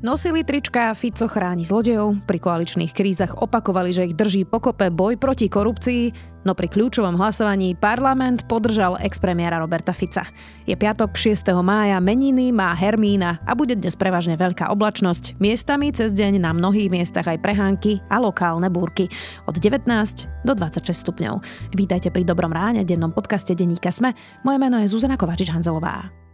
Nosili trička Fico chráni zlodejov, pri koaličných krízach opakovali, že ich drží pokope boj proti korupcii, no pri kľúčovom hlasovaní parlament podržal expremiéra Roberta Fica. Je piatok 6. mája, meniny má Hermína a bude dnes prevažne veľká oblačnosť. Miestami cez deň na mnohých miestach aj prehánky a lokálne búrky od 19 do 26 stupňov. Vítajte pri Dobrom ráne, dennom podcaste Denníka Sme. Moje meno je Zuzana Kovačič-Hanzelová.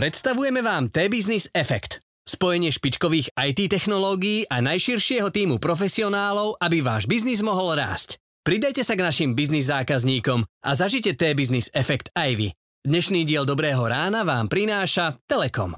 Predstavujeme vám T-Business Effect. Spojenie špičkových IT technológií a najširšieho týmu profesionálov, aby váš biznis mohol rásť. Pridajte sa k našim biznis zákazníkom a zažite T-Business Effect aj vy. Dnešný diel Dobrého rána vám prináša Telekom.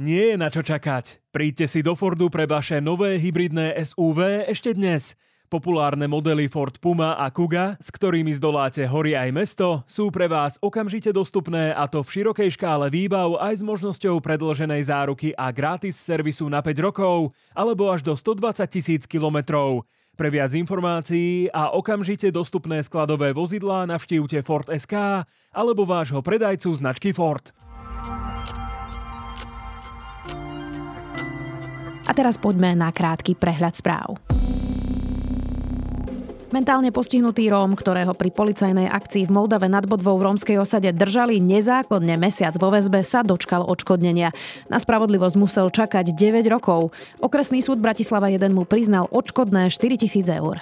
Nie je na čo čakať. Príďte si do Fordu pre vaše nové hybridné SUV ešte dnes – Populárne modely Ford Puma a Kuga, s ktorými zdoláte hory aj mesto, sú pre vás okamžite dostupné a to v širokej škále výbav aj s možnosťou predloženej záruky a gratis servisu na 5 rokov alebo až do 120 tisíc kilometrov. Pre viac informácií a okamžite dostupné skladové vozidlá navštívte Ford SK alebo vášho predajcu značky Ford. A teraz poďme na krátky prehľad správ. Mentálne postihnutý Róm, ktorého pri policajnej akcii v Moldave nad Bodvou v rómskej osade držali nezákonne mesiac vo väzbe, sa dočkal odškodnenia. Na spravodlivosť musel čakať 9 rokov. Okresný súd Bratislava 1 mu priznal odškodné 4000 eur.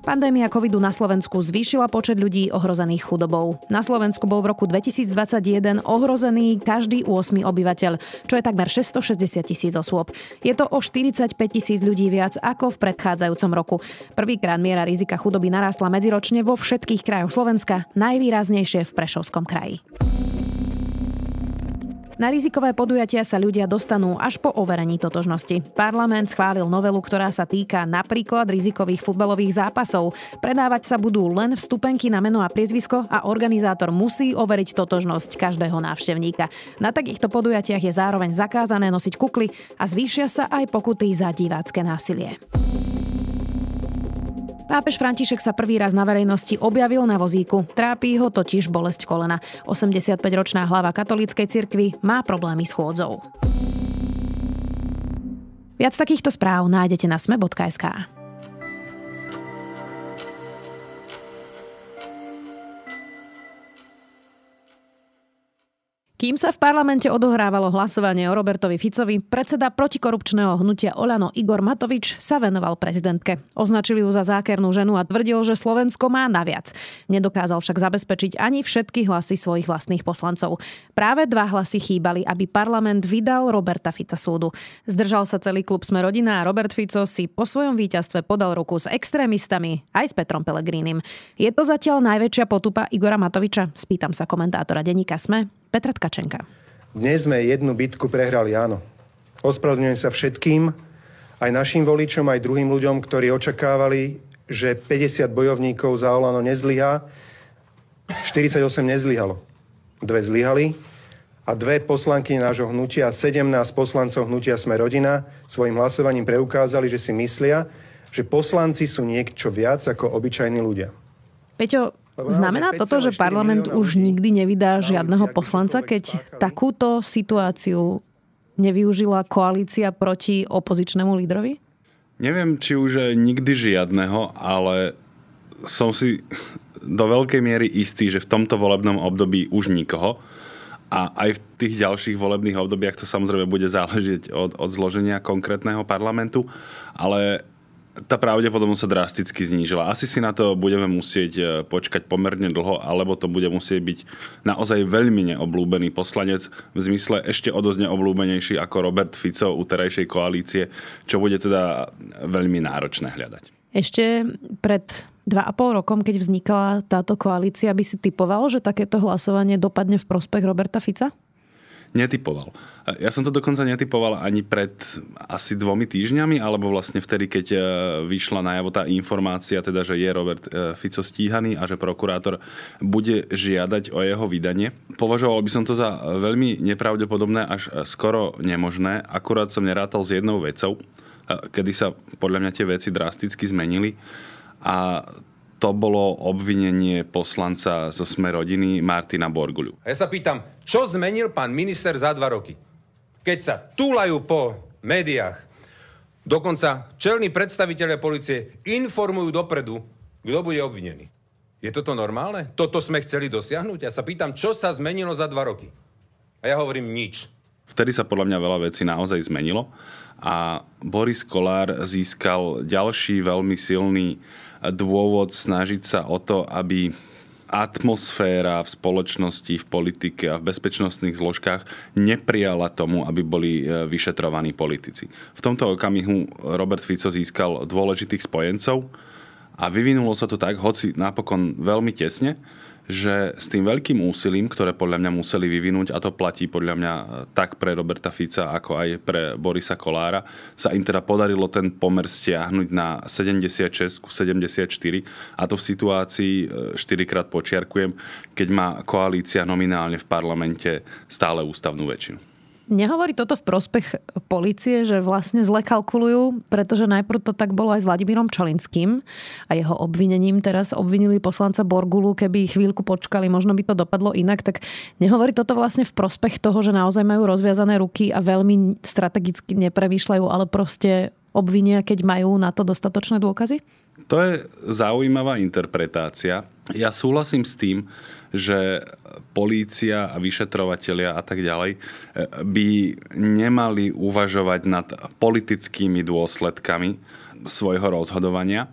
Pandémia covidu na Slovensku zvýšila počet ľudí ohrozených chudobou. Na Slovensku bol v roku 2021 ohrozený každý 8 obyvateľ, čo je takmer 660 tisíc osôb. Je to o 45 tisíc ľudí viac ako v predchádzajúcom roku. Prvýkrát miera rizika chudoby narastla medziročne vo všetkých krajoch Slovenska, najvýraznejšie v Prešovskom kraji. Na rizikové podujatia sa ľudia dostanú až po overení totožnosti. Parlament schválil novelu, ktorá sa týka napríklad rizikových futbalových zápasov. Predávať sa budú len vstupenky na meno a priezvisko a organizátor musí overiť totožnosť každého návštevníka. Na takýchto podujatiach je zároveň zakázané nosiť kukly a zvýšia sa aj pokuty za divácké násilie. Pápež František sa prvý raz na verejnosti objavil na vozíku. Trápí ho totiž bolesť kolena. 85-ročná hlava katolíckej cirkvi má problémy s chôdzou. Viac takýchto správ nájdete na sme.sk. Kým sa v parlamente odohrávalo hlasovanie o Robertovi Ficovi, predseda protikorupčného hnutia Olano Igor Matovič sa venoval prezidentke. Označili ju za zákernú ženu a tvrdil, že Slovensko má naviac. Nedokázal však zabezpečiť ani všetky hlasy svojich vlastných poslancov. Práve dva hlasy chýbali, aby parlament vydal Roberta Fica súdu. Zdržal sa celý klub Sme rodina a Robert Fico si po svojom víťazstve podal ruku s extrémistami aj s Petrom Pelegrínim. Je to zatiaľ najväčšia potupa Igora Matoviča? Spýtam sa komentátora denníka Sme Petra Tkačenka. Dnes sme jednu bitku prehrali, áno. Ospravedlňujem sa všetkým, aj našim voličom, aj druhým ľuďom, ktorí očakávali, že 50 bojovníkov za Olano nezlyhá. 48 nezlyhalo. Dve zlyhali a dve poslanky nášho hnutia a 17 poslancov hnutia Sme rodina svojim hlasovaním preukázali, že si myslia, že poslanci sú niečo viac ako obyčajní ľudia. Peťo, Znamená toto, že parlament už nikdy nevydá žiadneho poslanca, keď takúto situáciu nevyužila koalícia proti opozičnému lídrovi? Neviem, či už nikdy žiadneho, ale som si do veľkej miery istý, že v tomto volebnom období už nikoho. A aj v tých ďalších volebných obdobiach to samozrejme bude záležiť od, od zloženia konkrétneho parlamentu, ale tá pravdepodobnosť sa drasticky znížila. Asi si na to budeme musieť e, počkať pomerne dlho, alebo to bude musieť byť naozaj veľmi neoblúbený poslanec, v zmysle ešte o dosť neoblúbenejší ako Robert Fico u terajšej koalície, čo bude teda veľmi náročné hľadať. Ešte pred dva a pol rokom, keď vznikla táto koalícia, by si typoval, že takéto hlasovanie dopadne v prospech Roberta Fica? Netypoval. Ja som to dokonca netypoval ani pred asi dvomi týždňami, alebo vlastne vtedy, keď e, vyšla najavo tá informácia, teda, že je Robert e, Fico stíhaný a že prokurátor bude žiadať o jeho vydanie. Považoval by som to za veľmi nepravdepodobné, až skoro nemožné. Akurát som nerátal s jednou vecou, e, kedy sa podľa mňa tie veci drasticky zmenili. A to bolo obvinenie poslanca zo Sme rodiny Martina Borguľu. Ja sa pýtam, čo zmenil pán minister za dva roky? Keď sa túlajú po médiách, dokonca čelní predstaviteľe policie informujú dopredu, kto bude obvinený. Je toto normálne? Toto sme chceli dosiahnuť? Ja sa pýtam, čo sa zmenilo za dva roky? A ja hovorím nič. Vtedy sa podľa mňa veľa vecí naozaj zmenilo a Boris Kolár získal ďalší veľmi silný dôvod snažiť sa o to, aby atmosféra v spoločnosti, v politike a v bezpečnostných zložkách neprijala tomu, aby boli e, vyšetrovaní politici. V tomto okamihu Robert Fico získal dôležitých spojencov a vyvinulo sa to tak, hoci napokon veľmi tesne, že s tým veľkým úsilím, ktoré podľa mňa museli vyvinúť, a to platí podľa mňa tak pre Roberta Fica, ako aj pre Borisa Kolára, sa im teda podarilo ten pomer stiahnuť na 76 74 a to v situácii, 4 e, krát počiarkujem, keď má koalícia nominálne v parlamente stále ústavnú väčšinu. Nehovorí toto v prospech policie, že vlastne zle kalkulujú, pretože najprv to tak bolo aj s Vladimírom Čolinským a jeho obvinením. Teraz obvinili poslanca Borgulu, keby chvíľku počkali, možno by to dopadlo inak. Tak nehovorí toto vlastne v prospech toho, že naozaj majú rozviazané ruky a veľmi strategicky nepremýšľajú, ale proste obvinia, keď majú na to dostatočné dôkazy? To je zaujímavá interpretácia. Ja súhlasím s tým, že polícia a vyšetrovatelia a tak ďalej eh, by nemali uvažovať nad politickými dôsledkami svojho rozhodovania,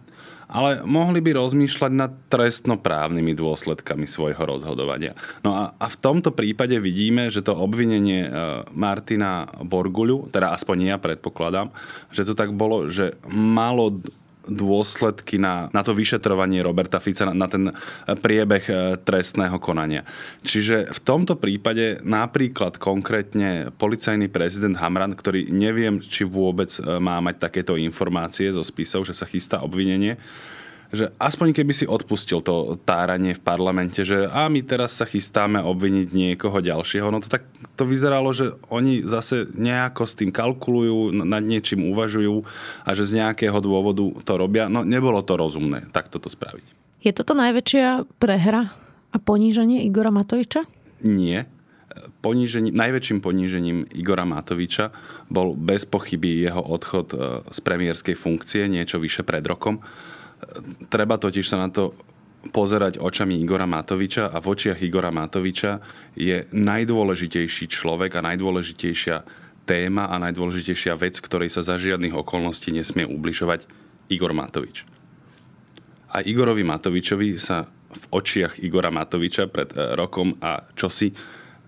ale mohli by rozmýšľať nad trestnoprávnymi dôsledkami svojho rozhodovania. No a, a v tomto prípade vidíme, že to obvinenie eh, Martina Borguľu, teda aspoň ja predpokladám, že to tak bolo, že malo dôsledky na, na to vyšetrovanie Roberta Fica, na, na ten priebeh e, trestného konania. Čiže v tomto prípade napríklad konkrétne policajný prezident Hamran, ktorý neviem, či vôbec e, má mať takéto informácie zo spisov, že sa chystá obvinenie, že aspoň keby si odpustil to táranie v parlamente, že a my teraz sa chystáme obviniť niekoho ďalšieho, no to tak to vyzeralo, že oni zase nejako s tým kalkulujú, nad niečím uvažujú a že z nejakého dôvodu to robia. No nebolo to rozumné takto to spraviť. Je toto najväčšia prehra a poníženie Igora Matoviča? Nie. Ponížením, najväčším ponížením Igora Matoviča bol bez pochyby jeho odchod e, z premiérskej funkcie niečo vyše pred rokom Treba totiž sa na to pozerať očami Igora Matoviča a v očiach Igora Matoviča je najdôležitejší človek a najdôležitejšia téma a najdôležitejšia vec, ktorej sa za žiadnych okolností nesmie ubližovať Igor Matovič. A Igorovi Matovičovi sa v očiach Igora Matoviča pred e, rokom a čosi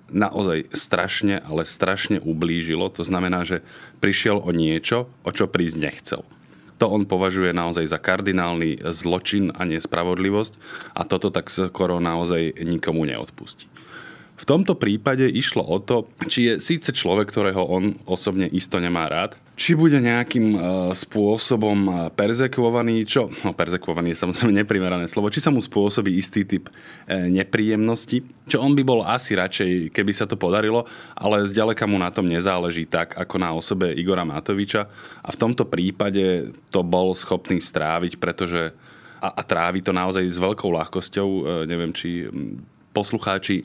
naozaj strašne, ale strašne ublížilo. To znamená, že prišiel o niečo, o čo prísť nechcel. To on považuje naozaj za kardinálny zločin a nespravodlivosť a toto tak skoro naozaj nikomu neodpustí. V tomto prípade išlo o to, či je síce človek, ktorého on osobne isto nemá rád, či bude nejakým e, spôsobom e, perzekvovaný, čo, no perzekvovaný je samozrejme neprimerané slovo, či sa mu spôsobí istý typ e, nepríjemnosti, čo on by bol asi radšej, keby sa to podarilo, ale zďaleka mu na tom nezáleží tak, ako na osobe Igora Matoviča. A v tomto prípade to bol schopný stráviť, pretože a, a trávi to naozaj s veľkou ľahkosťou, neviem, či poslucháči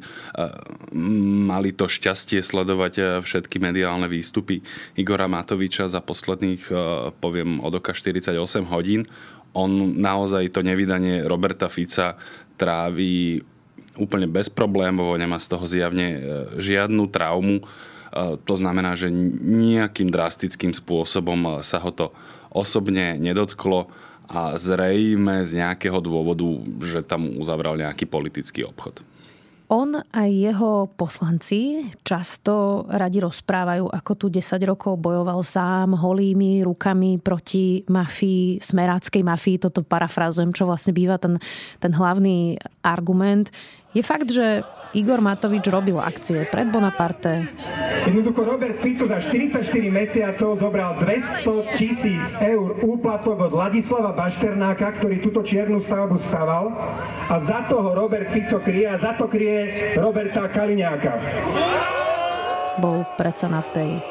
mali to šťastie sledovať e, všetky mediálne výstupy Igora Matoviča za posledných, e, poviem, od oka 48 hodín. On naozaj to nevydanie Roberta Fica trávi úplne bezproblémovo, nemá z toho zjavne e, žiadnu traumu. To znamená, že nejakým drastickým spôsobom sa ho to osobne nedotklo a zrejme z nejakého dôvodu, že tam uzavral nejaký politický obchod. On aj jeho poslanci často radi rozprávajú, ako tu 10 rokov bojoval sám holými rukami proti mafii, smeráckej mafii. Toto parafrazujem, čo vlastne býva ten, ten hlavný argument. Je fakt, že Igor Matovič robil akcie pred Bonaparte. Jednoducho Robert Fico za 44 mesiacov zobral 200 tisíc eur úplatok od Ladislava Bašternáka, ktorý túto čiernu stavbu staval a za toho Robert Fico kryje a za to kryje Roberta Kaliňáka. Bol predsa na tej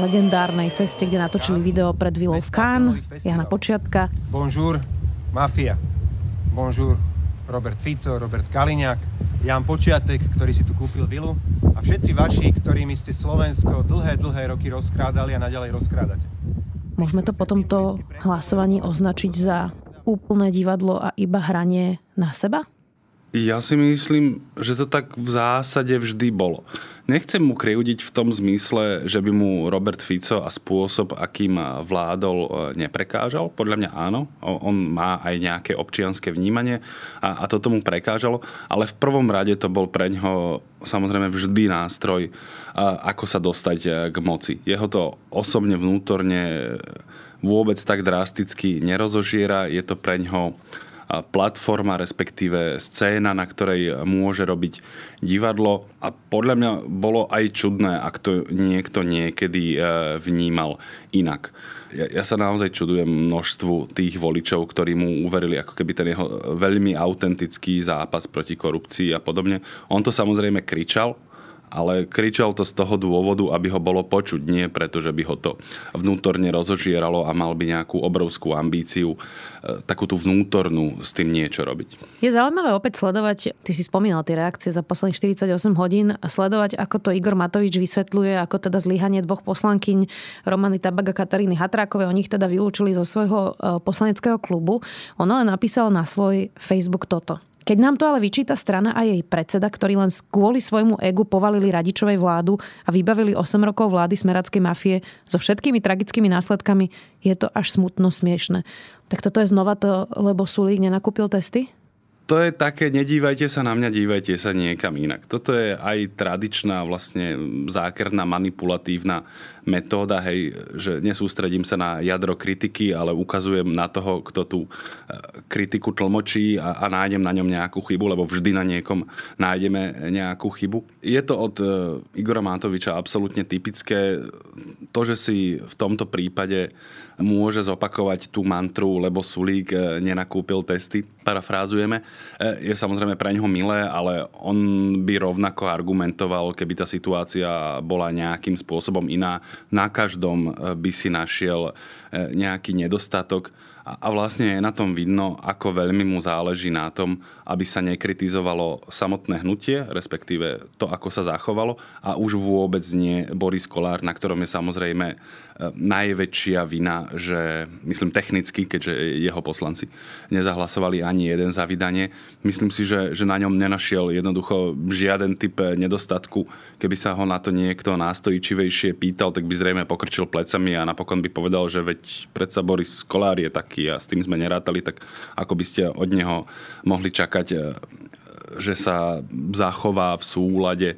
legendárnej ceste, kde natočili video pred vilou v Cannes, Jana Počiatka. Bonjour, mafia. bonjour, Robert Fico, Robert Kaliňák, Jan Počiatek, ktorý si tu kúpil vilu a všetci vaši, ktorými ste Slovensko dlhé, dlhé roky rozkrádali a naďalej rozkrádate. Môžeme to po tomto hlasovaní označiť za úplné divadlo a iba hranie na seba? Ja si myslím, že to tak v zásade vždy bolo. Nechcem mu kriudiť v tom zmysle, že by mu Robert Fico a spôsob, akým vládol, e, neprekážal. Podľa mňa áno. On má aj nejaké občianské vnímanie a, a toto mu prekážalo. Ale v prvom rade to bol pre ňo samozrejme vždy nástroj, ako sa dostať e, k moci. Jeho to osobne vnútorne vôbec tak drasticky nerozožiera. Je to pre ňo platforma, respektíve scéna, na ktorej môže robiť divadlo. A podľa mňa bolo aj čudné, ak to niekto niekedy e, vnímal inak. Ja, ja sa naozaj čudujem množstvu tých voličov, ktorí mu uverili ako keby ten jeho veľmi autentický zápas proti korupcii a podobne. On to samozrejme kričal, ale kričal to z toho dôvodu, aby ho bolo počuť, nie preto, že by ho to vnútorne rozožieralo a mal by nejakú obrovskú ambíciu, e, takú tú vnútornú s tým niečo robiť. Je zaujímavé opäť sledovať, ty si spomínal tie reakcie za posledných 48 hodín, sledovať, ako to Igor Matovič vysvetľuje, ako teda zlyhanie dvoch poslankyň Romany Tabak a Kataríny Hatrákové, o nich teda vylúčili zo svojho e, poslaneckého klubu. Ona len napísal na svoj Facebook toto. Keď nám to ale vyčíta strana a jej predseda, ktorí len kvôli svojmu egu povalili radičovej vládu a vybavili 8 rokov vlády smerackej mafie so všetkými tragickými následkami, je to až smutno smiešne. Tak toto je znova to, lebo Sulík nenakúpil testy? To je také, nedívajte sa na mňa, dívajte sa niekam inak. Toto je aj tradičná vlastne zákerná manipulatívna metóda, hej, že nesústredím sa na jadro kritiky, ale ukazujem na toho, kto tú e, kritiku tlmočí a, a nájdem na ňom nejakú chybu, lebo vždy na niekom nájdeme nejakú chybu. Je to od e, Igora Mátoviča absolútne typické. To, že si v tomto prípade môže zopakovať tú mantru, lebo Sulík e, nenakúpil testy, parafrázujeme, je samozrejme pre neho milé, ale on by rovnako argumentoval, keby tá situácia bola nejakým spôsobom iná. Na každom e, by si našiel nejaký nedostatok a vlastne je na tom vidno, ako veľmi mu záleží na tom, aby sa nekritizovalo samotné hnutie, respektíve to, ako sa zachovalo a už vôbec nie Boris Kolár, na ktorom je samozrejme e, najväčšia vina, že myslím technicky, keďže jeho poslanci nezahlasovali ani jeden za vydanie. Myslím si, že, že na ňom nenašiel jednoducho žiaden typ nedostatku. Keby sa ho na to niekto nástojičivejšie pýtal, tak by zrejme pokrčil plecami a napokon by povedal, že veď predsa Boris Kolár je taký a s tým sme nerátali, tak ako by ste od neho mohli čakať, e, že sa zachová v súlade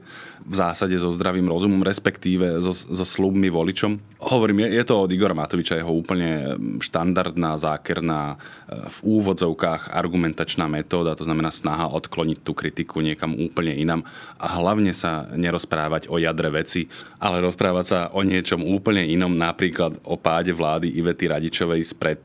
v zásade so zdravým rozumom, respektíve so, so slubmi voličom. Hovorím, je, je to od Igora Matoviča jeho úplne štandardná, zákerná, e, v úvodzovkách argumentačná metóda, to znamená snaha odkloniť tú kritiku niekam úplne inam a hlavne sa nerozprávať o jadre veci, ale rozprávať sa o niečom úplne inom, napríklad o páde vlády Ivety Radičovej spred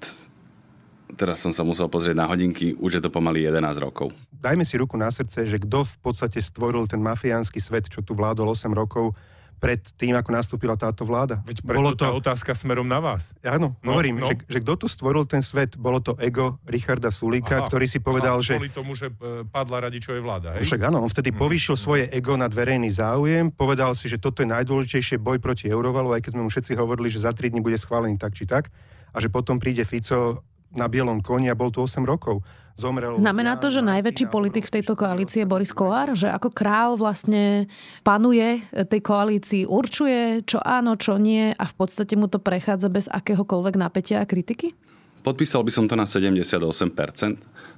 teraz som sa musel pozrieť na hodinky, už je to pomaly 11 rokov. Dajme si ruku na srdce, že kto v podstate stvoril ten mafiánsky svet, čo tu vládol 8 rokov, pred tým, ako nastúpila táto vláda. Veď preto bolo to tá otázka smerom na vás. Áno, no, hovorím, no. Že, že kto tu stvoril ten svet, bolo to ego Richarda Sulíka, aha, ktorý si povedal, aha, že... Kvôli tomu, že e, padla radičovej vláda, hej? Však áno, on vtedy mm. povýšil svoje ego nad verejný záujem, povedal si, že toto je najdôležitejšie boj proti Eurovalu, aj keď sme mu všetci hovorili, že za 3 dní bude schválený tak či tak, a že potom príde Fico na bielom koni a bol tu 8 rokov. Zomrel... Znamená to, že najväčší politik v tejto koalícii je Boris Kolár? Že ako král vlastne panuje tej koalícii, určuje, čo áno, čo nie a v podstate mu to prechádza bez akéhokoľvek napätia a kritiky? Podpísal by som to na 78%.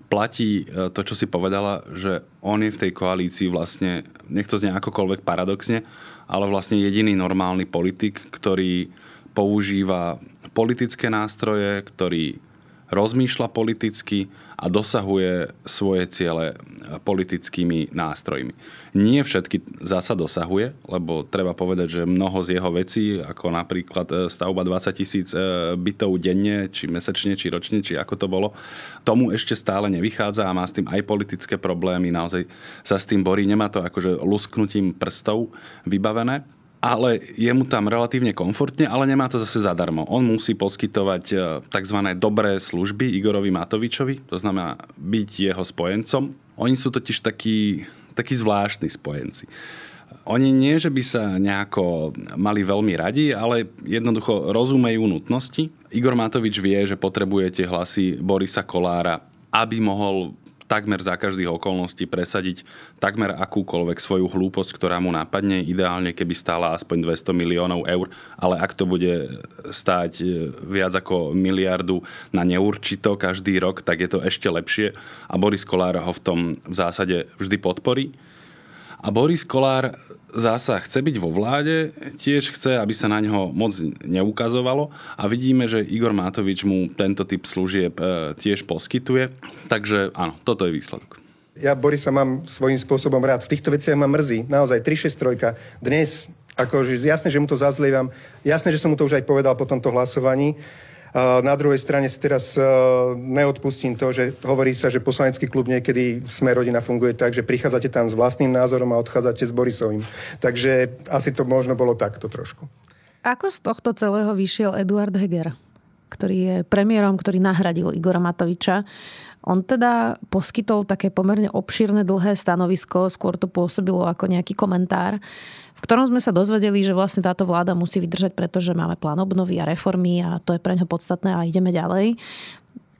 Platí e, to, čo si povedala, že on je v tej koalícii vlastne, nech to znie akokoľvek paradoxne, ale vlastne jediný normálny politik, ktorý používa politické nástroje, ktorý rozmýšľa politicky a dosahuje svoje ciele politickými nástrojmi. Nie všetky zasa dosahuje, lebo treba povedať, že mnoho z jeho vecí, ako napríklad e, stavba 20 tisíc e, bytov denne, či mesačne, či ročne, či ako to bolo, tomu ešte stále nevychádza a má s tým aj politické problémy, naozaj sa s tým borí, nemá to akože lusknutím prstov vybavené ale je mu tam relatívne komfortne, ale nemá to zase zadarmo. On musí poskytovať e, tzv. dobré služby Igorovi Matovičovi, to znamená byť jeho spojencom. Oni sú totiž takí, takí zvláštni spojenci. Oni nie, že by sa nejako mali veľmi radi, ale jednoducho rozumejú nutnosti. Igor Matovič vie, že potrebujete hlasy Borisa Kolára, aby mohol takmer za každých okolností presadiť takmer akúkoľvek svoju hlúposť, ktorá mu napadne, ideálne keby stála aspoň 200 miliónov eur, ale ak to bude stáť e, viac ako miliardu na neurčito každý rok, tak je to ešte lepšie a Boris Kolár ho v tom v zásade vždy podporí. A Boris Kolár zasa chce byť vo vláde, tiež chce, aby sa na neho moc neukazovalo a vidíme, že Igor Matovič mu tento typ služieb e, tiež poskytuje. Takže áno, toto je výsledok. Ja Borisa mám svojím spôsobom rád. V týchto veciach ma mrzí. Naozaj 3-6-3. Dnes, akože jasné, že mu to zazlievam. Jasné, že som mu to už aj povedal po tomto hlasovaní. Na druhej strane teraz neodpustím to, že hovorí sa, že poslanecký klub niekedy Sme rodina funguje tak, že prichádzate tam s vlastným názorom a odchádzate s Borisovým. Takže asi to možno bolo takto trošku. Ako z tohto celého vyšiel Eduard Heger, ktorý je premiérom, ktorý nahradil Igora Matoviča? On teda poskytol také pomerne obšírne dlhé stanovisko, skôr to pôsobilo ako nejaký komentár v ktorom sme sa dozvedeli, že vlastne táto vláda musí vydržať, pretože máme plán obnovy a reformy a to je pre ňo podstatné a ideme ďalej.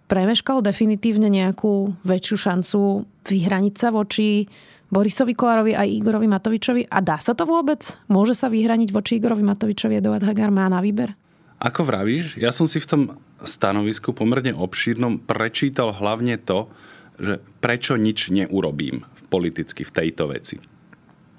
Premeškal definitívne nejakú väčšiu šancu vyhraniť sa voči Borisovi Kolárovi aj Igorovi Matovičovi? A dá sa to vôbec? Môže sa vyhraniť voči Igorovi Matovičovi Eduard Hagar? Má na výber? Ako vravíš, ja som si v tom stanovisku pomerne obšírnom prečítal hlavne to, že prečo nič neurobím politicky v tejto veci.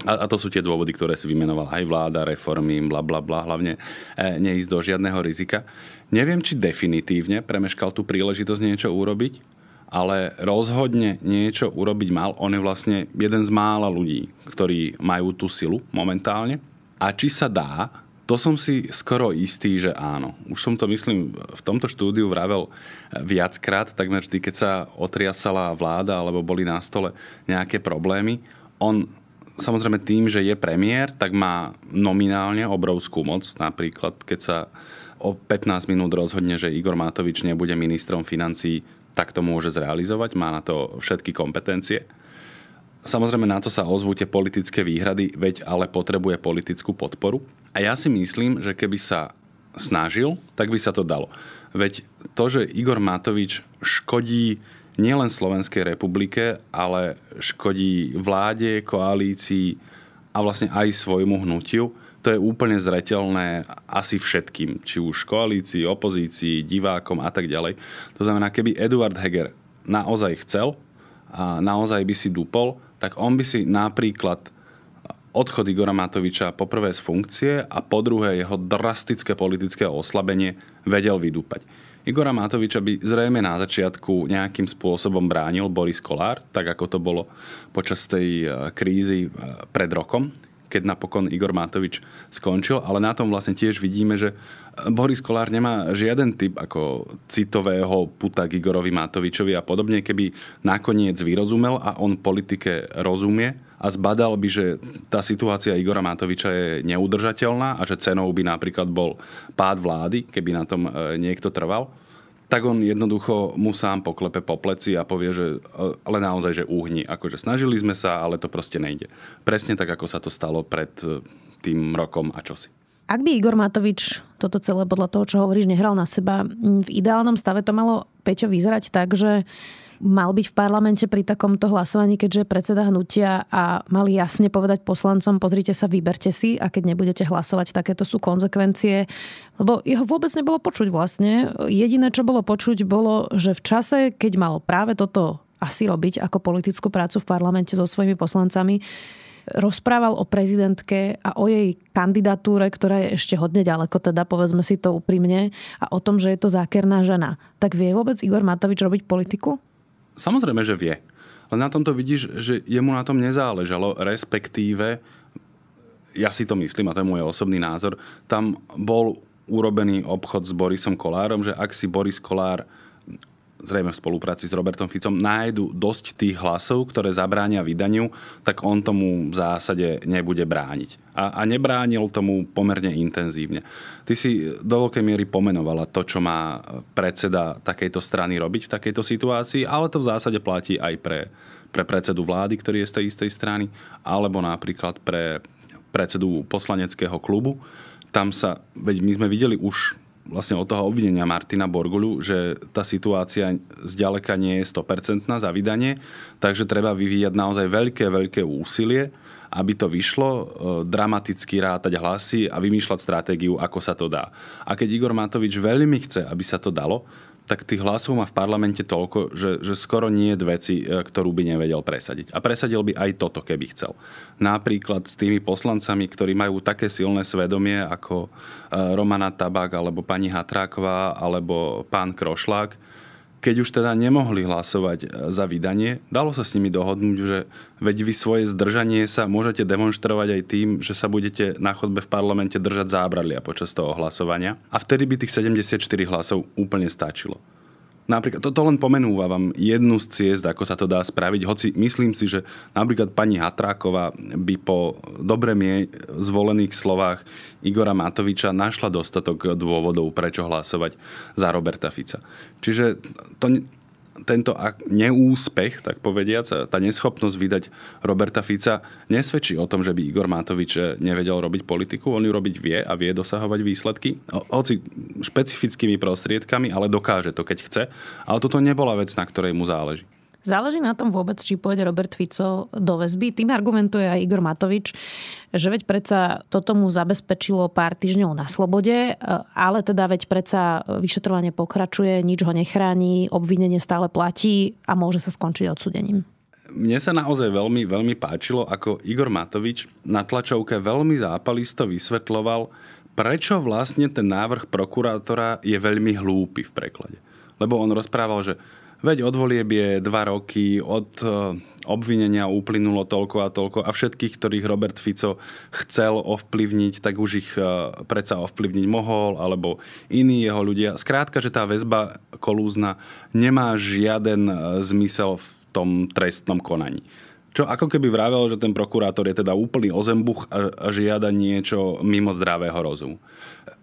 A, a to sú tie dôvody, ktoré si vymenoval aj vláda, reformy, bla bla bla, hlavne e, neísť do žiadneho rizika. Neviem, či definitívne premeškal tú príležitosť niečo urobiť, ale rozhodne niečo urobiť mal. On je vlastne jeden z mála ľudí, ktorí majú tú silu momentálne. A či sa dá, to som si skoro istý, že áno. Už som to, myslím, v tomto štúdiu vravel viackrát, takmer vždy, keď sa otriasala vláda alebo boli na stole nejaké problémy, on samozrejme tým, že je premiér, tak má nominálne obrovskú moc. Napríklad, keď sa o 15 minút rozhodne, že Igor Matovič nebude ministrom financí, tak to môže zrealizovať, má na to všetky kompetencie. Samozrejme na to sa ozvú tie politické výhrady, veď ale potrebuje politickú podporu. A ja si myslím, že keby sa snažil, tak by sa to dalo. Veď to, že Igor Matovič škodí nielen Slovenskej republike, ale škodí vláde, koalícii a vlastne aj svojmu hnutiu. To je úplne zretelné asi všetkým, či už koalícii, opozícii, divákom a tak ďalej. To znamená, keby Eduard Heger naozaj chcel a naozaj by si dupol, tak on by si napríklad odchod Igora Matoviča poprvé z funkcie a po druhé jeho drastické politické oslabenie vedel vydúpať. Igora Matoviča by zrejme na začiatku nejakým spôsobom bránil Boris Kolár, tak ako to bolo počas tej e, krízy e, pred rokom, keď napokon Igor Matovič skončil, ale na tom vlastne tiež vidíme, že Boris Kolár nemá žiaden typ ako citového puta k Igorovi Matovičovi a podobne, keby nakoniec vyrozumel a on politike rozumie a zbadal by, že tá situácia Igora Matoviča je neudržateľná a že cenou by napríklad bol pád vlády, keby na tom e, niekto trval, tak on jednoducho mu sám poklepe po pleci a povie, že ale naozaj, že úhni. Akože snažili sme sa, ale to proste nejde. Presne tak, ako sa to stalo pred e, tým rokom a čosi. Ak by Igor Matovič toto celé podľa toho, čo hovoríš, nehral na seba, v ideálnom stave to malo Peťo vyzerať tak, že mal byť v parlamente pri takomto hlasovaní, keďže je predseda hnutia a mali jasne povedať poslancom, pozrite sa, vyberte si a keď nebudete hlasovať, takéto sú konsekvencie. Lebo jeho vôbec nebolo počuť vlastne. Jediné, čo bolo počuť, bolo, že v čase, keď mal práve toto asi robiť ako politickú prácu v parlamente so svojimi poslancami, rozprával o prezidentke a o jej kandidatúre, ktorá je ešte hodne ďaleko, teda povedzme si to úprimne, a o tom, že je to zákerná žena. Tak vie vôbec Igor Matovič robiť politiku? Samozrejme, že vie. Ale na tomto vidíš, že jemu na tom nezáležalo, respektíve, ja si to myslím, a to je môj osobný názor, tam bol urobený obchod s Borisom Kolárom, že ak si Boris Kolár zrejme v spolupráci s Robertom Ficom, nájdu dosť tých hlasov, ktoré zabránia vydaniu, tak on tomu v zásade nebude brániť. A, a nebránil tomu pomerne intenzívne. Ty si do veľkej miery pomenovala to, čo má predseda takejto strany robiť v takejto situácii, ale to v zásade platí aj pre, pre predsedu vlády, ktorý je z tej istej strany, alebo napríklad pre predsedu poslaneckého klubu. Tam sa, veď my sme videli už vlastne od toho obvinenia Martina Borgulu, že tá situácia zďaleka nie je 100% za vydanie, takže treba vyvíjať naozaj veľké, veľké úsilie, aby to vyšlo, e, dramaticky rátať hlasy a vymýšľať stratégiu, ako sa to dá. A keď Igor Matovič veľmi chce, aby sa to dalo, tak tých hlasov má v parlamente toľko, že, že skoro nie je veci, e, ktorú by nevedel presadiť. A presadil by aj toto, keby chcel. Napríklad s tými poslancami, ktorí majú také silné svedomie ako e, Romana Tabak, alebo pani Hatráková, alebo pán Krošlák, keď už teda nemohli hlasovať e, za vydanie, dalo sa s nimi dohodnúť, že veď vy svoje zdržanie sa môžete demonstrovať aj tým, že sa budete na chodbe v parlamente držať zábradlia počas toho hlasovania. A vtedy by tých 74 hlasov úplne stačilo. Napríklad, toto len pomenúvam jednu z ciest, ako sa to dá spraviť, hoci myslím si, že napríklad pani Hatráková by po dobre mie zvolených slovách Igora Matoviča našla dostatok dôvodov, prečo hlasovať za Roberta Fica. Čiže to, tento neúspech, tak povediac, tá neschopnosť vydať Roberta Fica nesvedčí o tom, že by Igor Matovič eh, nevedel robiť politiku. On ju robiť vie a vie dosahovať výsledky. Hoci špecifickými prostriedkami, ale dokáže to, keď chce. Ale toto nebola vec, na ktorej mu záleží. Záleží na tom vôbec, či pôjde Robert Fico do väzby. Tým argumentuje aj Igor Matovič, že veď predsa toto mu zabezpečilo pár týždňov na slobode, ale teda veď predsa vyšetrovanie pokračuje, nič ho nechráni, obvinenie stále platí a môže sa skončiť odsudením. Mne sa naozaj veľmi, veľmi páčilo, ako Igor Matovič na tlačovke veľmi zápalisto vysvetloval, prečo vlastne ten návrh prokurátora je veľmi hlúpy v preklade. Lebo on rozprával, že Veď od volieb je dva roky, od e, obvinenia uplynulo toľko a toľko a všetkých, ktorých Robert Fico chcel ovplyvniť, tak už ich e, predsa ovplyvniť mohol, alebo iní jeho ľudia. Skrátka, že tá väzba kolúzna nemá žiaden e, zmysel v tom trestnom konaní. Čo ako keby vravel, že ten prokurátor je teda úplný ozembuch a, žiada niečo mimo zdravého rozumu.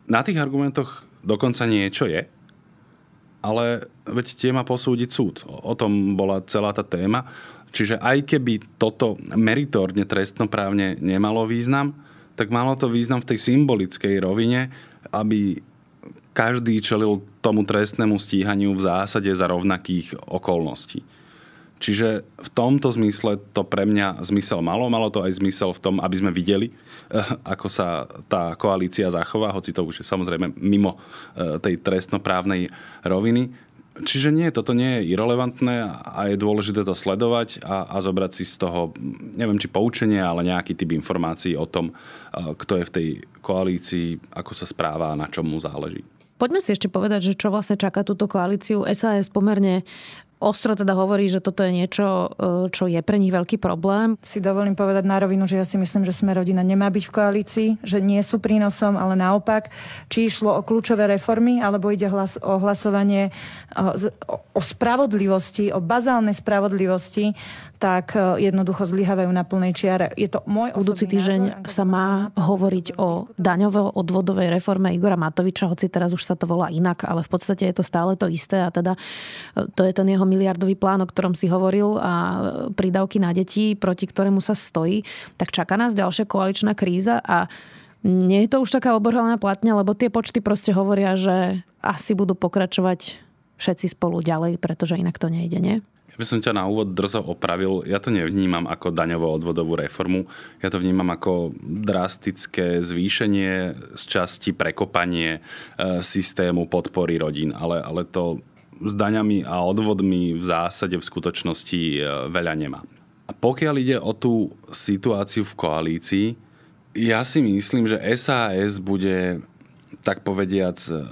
Na tých argumentoch dokonca niečo je, ale veď tie má posúdiť súd. O tom bola celá tá téma. Čiže aj keby toto meritorne trestnoprávne nemalo význam, tak malo to význam v tej symbolickej rovine, aby každý čelil tomu trestnému stíhaniu v zásade za rovnakých okolností. Čiže v tomto zmysle to pre mňa zmysel malo. Malo to aj zmysel v tom, aby sme videli, eh, ako sa tá koalícia zachová, hoci to už je samozrejme mimo eh, tej trestnoprávnej roviny. Čiže nie, toto nie je irrelevantné a je dôležité to sledovať a, a zobrať si z toho, neviem či poučenie, ale nejaký typ informácií o tom, eh, kto je v tej koalícii, ako sa správa a na čom mu záleží. Poďme si ešte povedať, že čo vlastne čaká túto koalíciu. SAS pomerne ostro teda hovorí, že toto je niečo, e, čo je pre nich veľký problém. Si dovolím povedať na rovinu, že ja si myslím, že sme rodina nemá byť v koalícii, že nie sú prínosom, ale naopak, či išlo o kľúčové reformy, alebo ide hlas, o hlasovanie o, o spravodlivosti, o bazálnej spravodlivosti, tak e, jednoducho zlyhávajú na plnej čiare. Je to môj Budúci týždeň sa má hovoriť o daňovo-odvodovej reforme Igora Matoviča, hoci teraz už sa to volá inak, ale v podstate je to stále to isté a teda e, to je ten jeho miliardový plán, o ktorom si hovoril a prídavky na deti, proti ktorému sa stojí, tak čaká nás ďalšia koaličná kríza a nie je to už taká oborhalená platňa, lebo tie počty proste hovoria, že asi budú pokračovať všetci spolu ďalej, pretože inak to nejde, nie? Ja by som ťa na úvod drzo opravil. Ja to nevnímam ako daňovo-odvodovú reformu. Ja to vnímam ako drastické zvýšenie z časti prekopanie e, systému podpory rodín. Ale, ale to s daňami a odvodmi v zásade v skutočnosti e, veľa nemá. A pokiaľ ide o tú situáciu v koalícii, ja si myslím, že SAS bude, tak povediac, e,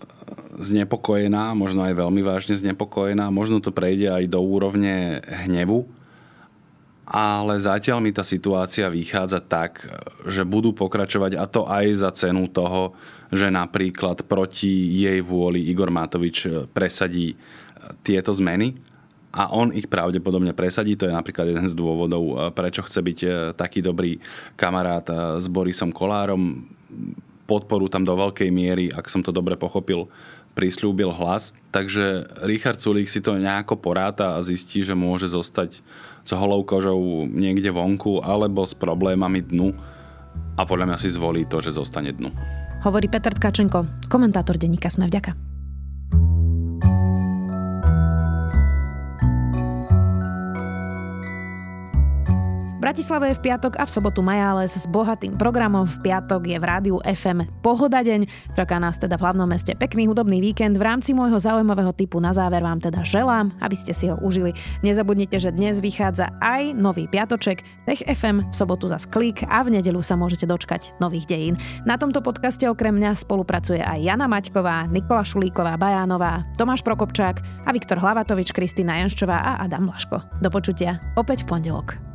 znepokojená, možno aj veľmi vážne znepokojená, možno to prejde aj do úrovne hnevu, ale zatiaľ mi tá situácia vychádza tak, že budú pokračovať a to aj za cenu toho, že napríklad proti jej vôli Igor Matovič presadí tieto zmeny a on ich pravdepodobne presadí. To je napríklad jeden z dôvodov, e, prečo chce byť taký dobrý kamarát s Borisom Kolárom. Podporu tam do veľkej miery, ak som to dobre pochopil, prislúbil hlas. Takže Richard Sulík si to nejako poráta a zistí, že môže zostať s holou kožou niekde vonku alebo s problémami dnu a podľa mňa si zvolí to, že zostane dnu. Hovorí Petr Tkačenko, komentátor denníka Sme vďaka. Bratislave je v piatok a v sobotu Majáles s bohatým programom. V piatok je v rádiu FM Pohoda deň. Čaká nás teda v hlavnom meste pekný hudobný víkend. V rámci môjho zaujímavého typu na záver vám teda želám, aby ste si ho užili. Nezabudnite, že dnes vychádza aj nový piatoček, Tech FM, v sobotu za klik a v nedelu sa môžete dočkať nových dejín. Na tomto podcaste okrem mňa spolupracuje aj Jana Maťková, Nikola Šulíková Bajánová, Tomáš Prokopčák a Viktor Hlavatovič, Kristýna Janščová a Adam Blaško. Do počutia opäť v pondelok.